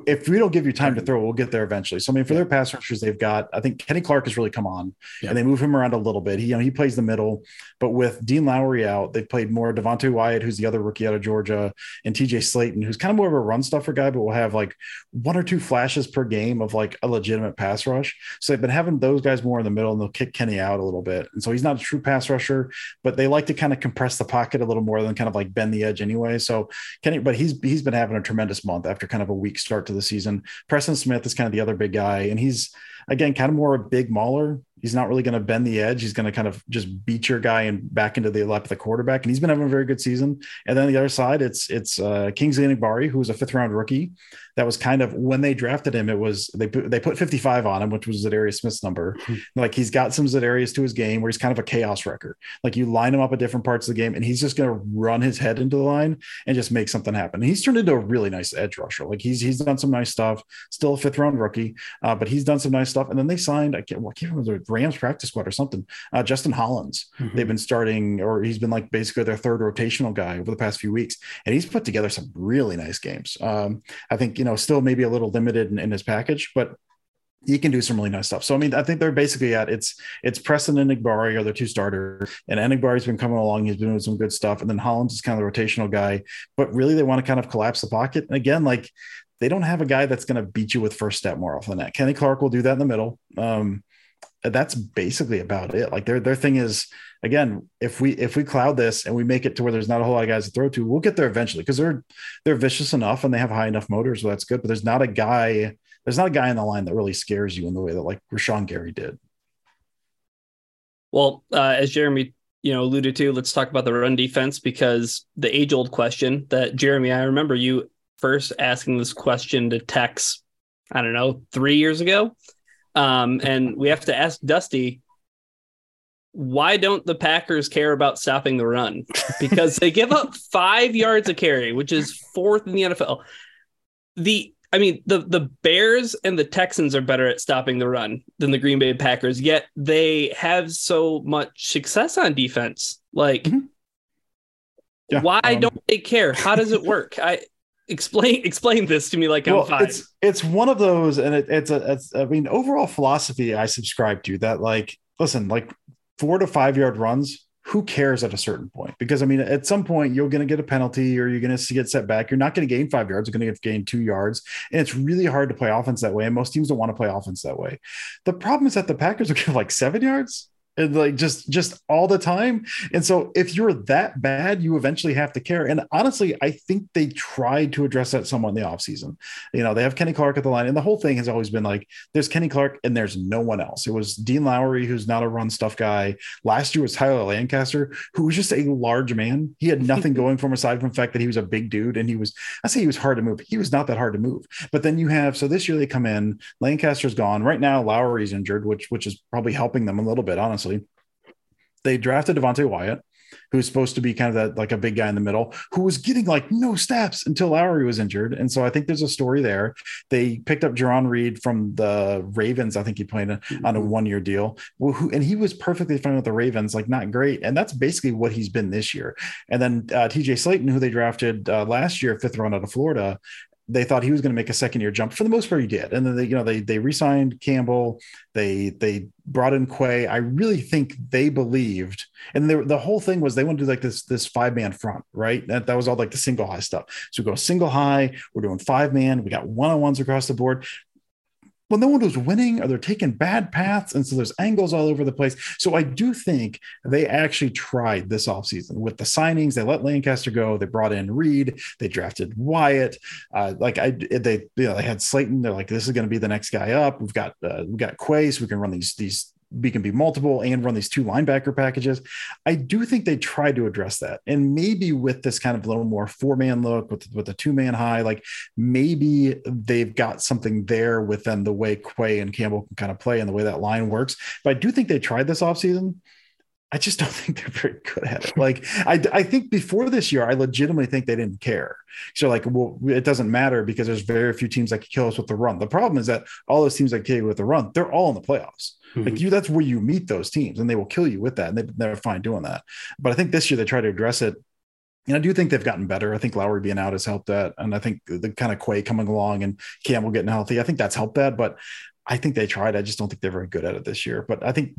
S5: if we don't give you time to throw, we'll get there eventually. So I mean, for yeah. their pass rushers, they've got I think Kenny Clark has really come on yeah. and they move him around a little bit. He you know he plays the middle, but with Dean Lowry out, they've played more Devonte Wyatt, who's the other rookie out of Georgia, and TJ Slaton, who's kind of more of a run stuffer guy, but will have like one or two flashes per game of like a legitimate pass rush. So they've been having those guys more in the middle and they'll kick Kenny out a little bit. And so he's not a true pass rusher, but they like to kind of compress the pocket a little more than kind of like bend the edge anyway. So Kenny, but he's he's been having a tremendous month after kind of a weak start to the season. Preston Smith is kind of the other big guy, and he's again kind of more a big mauler He's not really going to bend the edge. He's going to kind of just beat your guy and back into the lap of the quarterback. And he's been having a very good season. And then the other side, it's it's uh, Kingsley Enagbare, who was a fifth round rookie. That was kind of when they drafted him. It was they put, they put 55 on him, which was Za'Darius Smith's number. Like he's got some Za'Darius to his game where he's kind of a chaos wrecker. Like you line him up at different parts of the game, and he's just going to run his head into the line and just make something happen. And he's turned into a really nice edge rusher. Like he's he's done some nice stuff. Still a fifth round rookie, uh, but he's done some nice stuff. And then they signed I can't, well, I can't remember the Rams practice squad or something. Uh, Justin Hollins, mm-hmm. they've been starting, or he's been like basically their third rotational guy over the past few weeks, and he's put together some really nice games. Um, I think you know still maybe a little limited in, in his package, but he can do some really nice stuff. So I mean, I think they're basically at it's it's Preston and Enagbare are their two starters, and Enagbare's been coming along. He's been doing some good stuff, and then Hollins is kind of the rotational guy. But really, they want to kind of collapse the pocket. And again, like they don't have a guy that's going to beat you with first step more often than that. Kenny Clark will do that in the middle. Um, that's basically about it. Like their their thing is again, if we if we cloud this and we make it to where there's not a whole lot of guys to throw to, we'll get there eventually because they're they're vicious enough and they have high enough motors, so that's good. But there's not a guy there's not a guy in the line that really scares you in the way that like Rashan Gary did.
S4: Well, uh, as Jeremy you know alluded to, let's talk about the run defense because the age old question that Jeremy, I remember you first asking this question to Tex, I don't know, three years ago um, and we have to ask Dusty, why don't the Packers care about stopping the run? Because they give up five yards a carry, which is fourth in the NFL. The I mean, the the Bears and the Texans are better at stopping the run than the Green Bay Packers, yet they have so much success on defense. Like, mm-hmm. yeah, why um, don't they care? How does it work? I explain explain this to me like well, I'm five.
S5: It's it's one of those, and it, it's a it's I mean overall philosophy I subscribe to that like listen like four to five yard runs. Who cares at a certain point? Because I mean, at some point you're going to get a penalty or you're going to get set back. You're not going to gain five yards. You're going to gain two yards, and it's really hard to play offense that way. And most teams don't want to play offense that way. The problem is that the Packers will give like seven yards and like just just all the time. And so if you're that bad you eventually have to care. And honestly i think they tried to address that somewhat in the offseason you know they have kenny clark at the line and the whole thing has always been like there's kenny clark and there's no one else. It was dean lowry who's not a run stuff guy. Last year was tyler lancaster who was just a large man. He had nothing going for him aside from the fact that he was a big dude and he was i say he was hard to move. He was not that hard to move. But then you have so this year they come in lancaster's gone. Right now lowry's injured which which is probably helping them a little bit honestly they drafted Devonte Wyatt, who's supposed to be kind of that like a big guy in the middle, who was getting like no steps until Lowry was injured. And so I think there's a story there. They picked up Jarran Reed from the Ravens. I think he played on a mm-hmm. one year deal, who, and he was perfectly fine with the Ravens, like not great. And that's basically what he's been this year. And then uh, TJ Slaton, who they drafted uh, last year, fifth round out of Florida, they thought he was going to make a second year jump. For the most part, he did. And then they, you know, they they re-signed Campbell. They they brought in Quay. I really think they believed, and they, the whole thing was they wanted to do like this this five man front, right? That that was all like the single high stuff. So we go single high. We're doing five man. We got one on ones across the board well, no one was winning or they're taking bad paths. And so there's angles all over the place. So I do think they actually tried this offseason with the signings. They let Lancaster go. They brought in Reed. They drafted Wyatt. Uh, like I, they, you know, they had Slaton. They're like, this is going to be the next guy up. We've got, uh, we've got Quay, so we can run these, these we can be multiple and run these two linebacker packages. I do think they tried to address that. And maybe with this kind of little more four man look with, with a two man high, like maybe they've got something there within the way Quay and Campbell can kind of play and the way that line works. But I do think they tried this offseason. I just don't think they're very good at it. Like I, I think before this year, I legitimately think they didn't care. So like, well, it doesn't matter because there's very few teams that can kill us with the run. The problem is that all those teams that kill you with the run, they're all in the playoffs. Mm-hmm. Like you, that's where you meet those teams, and they will kill you with that, and they, they're fine doing that. But I think this year they try to address it. And I do think they've gotten better. I think Lowry being out has helped that, and I think the kind of Quay coming along and Campbell getting healthy, I think that's helped that. But I think they tried. I just don't think they're very good at it this year. But I think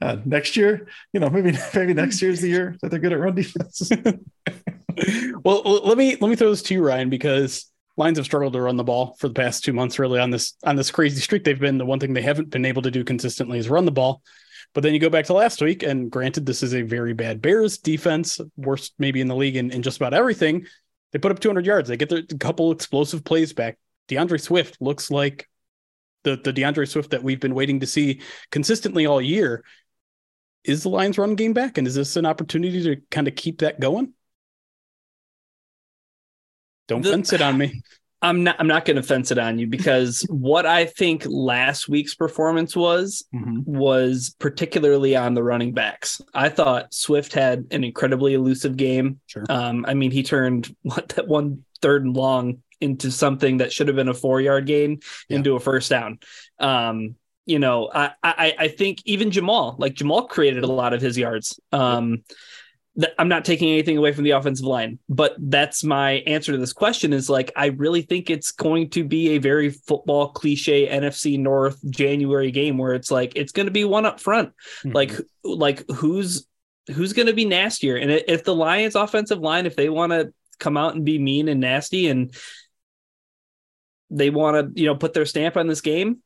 S5: uh, next year, you know, maybe maybe next year's the year that they're good at run defense.
S3: well, let me let me throw this to you, Ryan, because Lions have struggled to run the ball for the past two months, really on this on this crazy streak they've been. The one thing they haven't been able to do consistently is run the ball. But then you go back to last week, and granted, this is a very bad Bears defense, worst maybe in the league in, in just about everything. They put up 200 yards. They get their couple explosive plays back. D'Andre Swift looks like the the D'Andre Swift that we've been waiting to see consistently all year. Is the Lions run game back, and is this an opportunity to kind of keep that going? Don't the, fence it on me.
S4: I'm not I'm not going to fence it on you because what I think last week's performance was mm-hmm. was particularly on the running backs. I thought Swift had an incredibly elusive game. Sure. Um, I mean, he turned what that one third and long into something that should have been a four yard gain yeah. into a first down. Um, you know, I, I I think even Jamaal, like Jamaal created a lot of his yards. Um, I'm not taking anything away from the offensive line, but that's my answer to this question is like I really think it's going to be a very football cliche NFC North January game where it's like it's going to be one up front. Mm-hmm. Like like who's who's going to be nastier? And if the Lions offensive line if they want to come out and be mean and nasty and they want to, you know, put their stamp on this game,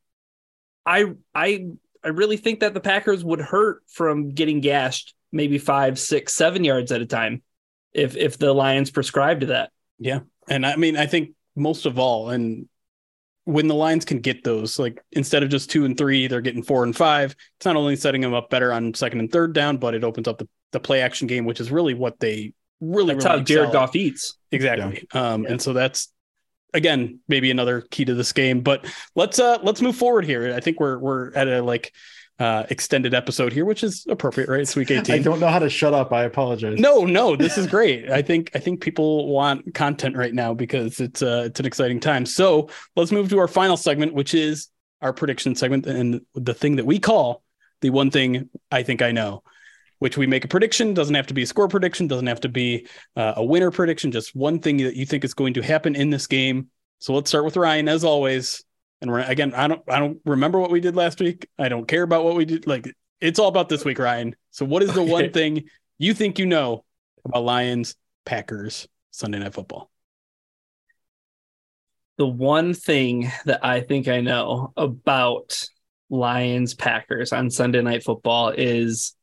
S4: I I I really think that the Packers would hurt from getting gashed maybe five, six, seven yards at a time if if the Lions prescribe to that.
S3: Yeah. And I mean, I think most of all, and when the Lions can get those, like instead of just two and three, they're getting four and five. It's not only setting them up better on second and third down, but it opens up the, the play action game, which is really what they really,
S4: that's
S3: really
S4: how Jared Goff eats.
S3: Exactly. Yeah. Um, yeah. and so that's again maybe another key to this game. But let's uh let's move forward here. I think we're we're at a like uh, extended episode here, which is appropriate, right? It's week 18.
S5: I don't know how to shut up. I apologize.
S3: No, no, this is great. I think I think people want content right now because it's uh, it's an exciting time. So let's move to our final segment, which is our prediction segment, and the thing that we call the one thing I think I know, which we make a prediction. Doesn't have to be a score prediction. Doesn't have to be uh, a winner prediction. Just one thing that you think is going to happen in this game. So let's start with Ryan, as always. And we're again, I don't I don't remember what we did last week. I don't care about what we did. Like it's all about this week, Ryan. So what is the okay. one thing you think you know about Lions, Packers, Sunday night football?
S4: The one thing that I think I know about Lions Packers on Sunday night football is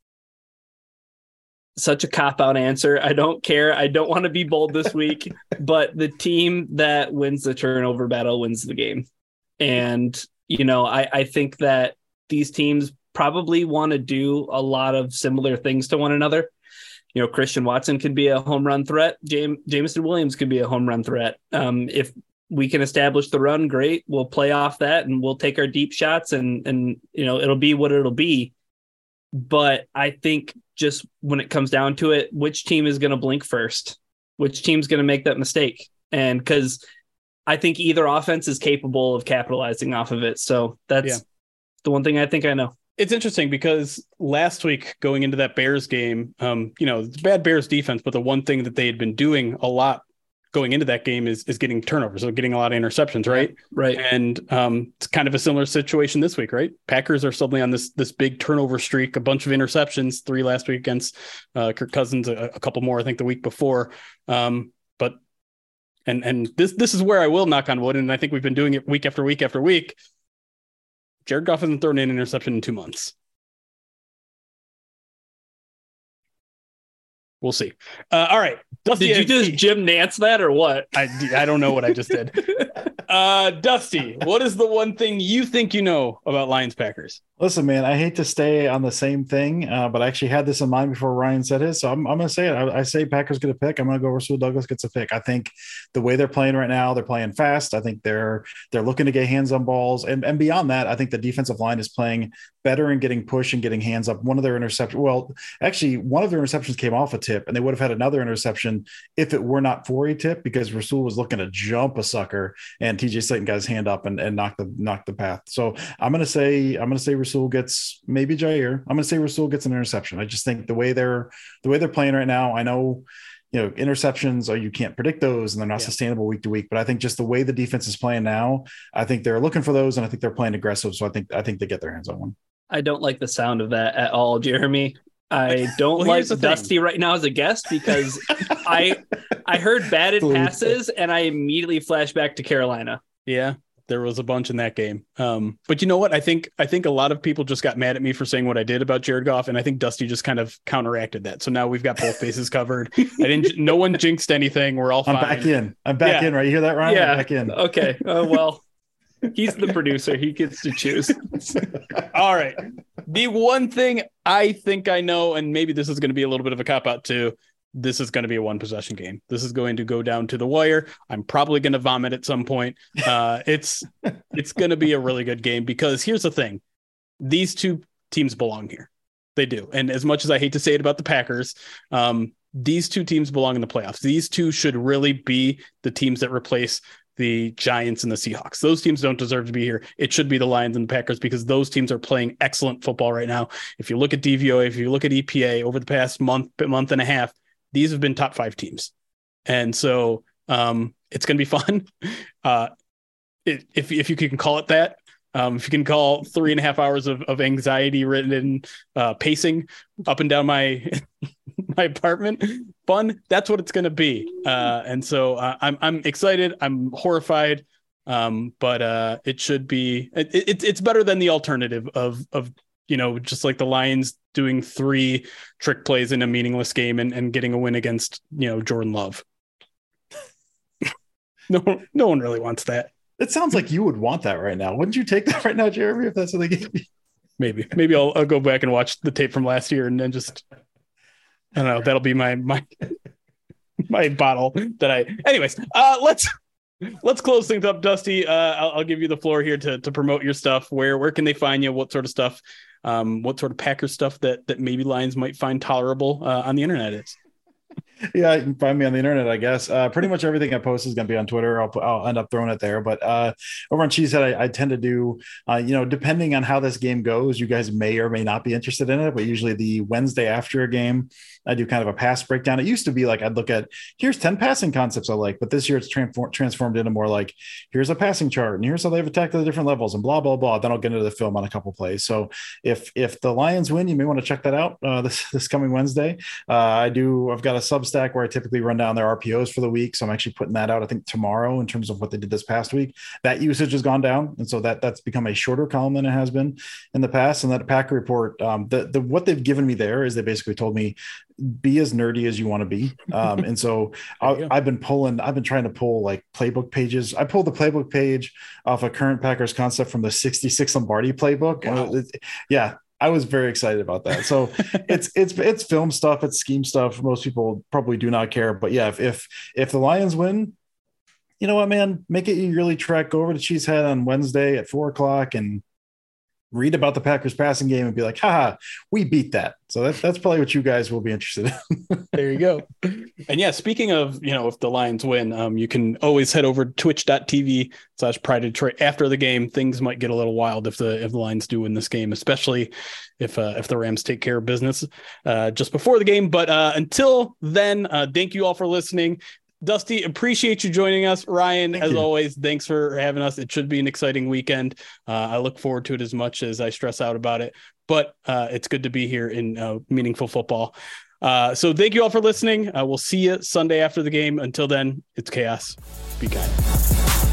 S4: such a cop out answer. I don't care. I don't want to be bold this week, but the team that wins the turnover battle wins the game. And, you know, I, I think that these teams probably want to do a lot of similar things to one another. You know, Christian Watson could be a home run threat. James Jameson Williams could be a home run threat. Um, if we can establish the run, great. We'll play off that and we'll take our deep shots and and you know it'll be what it'll be. But I think just when it comes down to it, which team is going to blink first? Which team's going to make that mistake? And because I think either offense is capable of capitalizing off of it. So that's yeah. the one thing I think I know.
S3: It's interesting because last week going into that Bears game, um, you know, bad Bears defense, but the one thing that they had been doing a lot going into that game is is getting turnovers, so getting a lot of interceptions, right?
S4: Right.
S3: And um, it's kind of a similar situation this week, right? Packers are suddenly on this this big turnover streak, a bunch of interceptions, three last week against uh, Kirk Cousins, a, a couple more I think the week before. Um, but and and this this is where I will knock on wood, and I think we've been doing it week after week after week. Jared Goff hasn't thrown in an interception in two months. We'll see. Uh, all right,
S4: Dusty. Did you just Jim Nantz that or what?
S3: I I don't know what I just did. uh, Dusty, what is the one thing you think you know about Lions Packers?
S5: Listen, man, I hate to stay on the same thing, uh, but I actually had this in mind before Ryan said his. So I'm, I'm going to say it. I, I, say Packers get a pick. I'm going to go Rasul Douglas gets a pick. I think the way they're playing right now, they're playing fast. I think they're they're looking to get hands on balls, and and beyond that, I think the defensive line is playing better in getting push and getting hands up. One of their interceptions, well, actually, one of their interceptions came off a tip, and they would have had another interception if it were not for a tip because Rasul was looking to jump a sucker, and TJ Slaton got his hand up and, and knocked the knocked the path. So I'm going to say I'm going to say Rasul gets maybe Jair. I'm going to say Rasul gets an interception. I just think the way they're the way they're playing right now. I know you know interceptions or you can't predict those and they're not yeah. sustainable week to week but i think just the way the defense is playing now i think they're looking for those and i think they're playing aggressive so i think i think they get their hands on one
S4: i don't like the sound of that at all jeremy I don't well, like Dusty right now as a guest because I I heard batted passes and I immediately flashed back to Carolina.
S3: Yeah there was a bunch in that game. Um, but you know what? I think I think a lot of people just got mad at me for saying what I did about Jared Goff, and I think Dusty just kind of counteracted that. So now we've got both bases covered. I didn't. No one jinxed anything. We're all.
S5: I'm back in. I'm back yeah. in. Right? You hear that, Ryan?
S4: Yeah.
S5: I'm back in.
S4: Okay. Uh, well, he's the producer. He gets to choose.
S3: all right. The one thing I think I know, and maybe this is going to be a little bit of a cop out too this is going to be a one possession game. This is going to go down to the wire. I'm probably going to vomit at some point. Uh, it's it's going to be a really good game because here's the thing: these two teams belong here. They do. And as much as I hate to say it about the Packers, um, these two teams belong in the playoffs. These two should really be the teams that replace the Giants and the Seahawks. Those teams don't deserve to be here. It should be the Lions and the Packers because those teams are playing excellent football right now. If you look at DVOA, if you look at EPA over the past month, month and a half, these have been top five teams. And so um, it's going to be fun. Uh, it, if, if you can call it that, um, if you can call three and a half hours of, of anxiety ridden uh, pacing up and down my my apartment fun, that's what it's going to be. Uh, and so uh, I'm I'm excited. I'm horrified, um, but uh, it should be. It, it, it's better than the alternative of of you know, just like the Lions doing three trick plays in a meaningless game and, and getting a win against, you know, Jordan Love. no, no one really wants that.
S5: It sounds like you would want that right now. Wouldn't you take that right now, Jeremy, if that's what they gave you?
S3: Maybe, maybe I'll, I'll go back and watch the tape from last year and then just, I don't know, that'll be my, my, my bottle that I, anyways, uh, let's, let's close things up dusty uh I'll, I'll, give you the floor here to to promote your stuff where where can they find you what sort of stuff um, what sort of Packer stuff that that maybe Lions might find tolerable uh, on the internet is.
S5: yeah, you can find me on the internet, I guess. Uh, pretty much everything I post is going to be on Twitter. I'll, I'll end up throwing it there. But uh, over on Cheesehead, I, I tend to do, uh, you know, depending on how this game goes, you guys may or may not be interested in it. But usually the Wednesday after a game, I do kind of a pass breakdown. It used to be like I'd look at here's 10 passing concepts I like, but this year it's transform, transformed into more like here's a passing chart and here's how they've attacked the different levels and blah blah blah. Then I'll get into the film on a couple plays. So if if the Lions win, you may want to check that out uh, this this coming Wednesday. Uh, I do. I've got a Substack where I typically run down their RPOs for the week, so I'm actually putting that out. I think tomorrow in terms of what they did this past week. That usage has gone down, and so that that's become a shorter column than it has been in the past. And that Packer report, um, the the what they've given me there is they basically told me be as nerdy as you want to be. Um, and so I, have been pulling, I've been trying to pull like playbook pages. I pulled the playbook page off a current Packers concept from the 66 Lombardi playbook. Wow. yeah. I was very excited about that. So it's it's it's film stuff, it's scheme stuff. Most people probably do not care, but yeah, if if if the Lions win, you know what, man, make it your yearly trek. Go over to Cheesehead on Wednesday at four o'clock and read about the Packers passing game and be like, haha, we beat that. So that's that's probably what you guys will be interested
S3: in. there you go. And yeah, speaking of, you know, if the Lions win, um, you can always head over to twitch.tv slash pride Detroit after the game. Things might get a little wild if the if the Lions do win this game, especially if uh, if the Rams take care of business uh, just before the game. But uh, until then, uh, thank you all for listening Dusty, appreciate you joining us. Ryan, Thank as you. always, thanks for having us. It should be an exciting weekend. Uh, I look forward to it as much as I stress out about it, but uh, it's good to be here in uh, meaningful football. Uh, so thank you all for listening. Uh, we'll see you Sunday after the game. Until then, it's chaos. Be kind.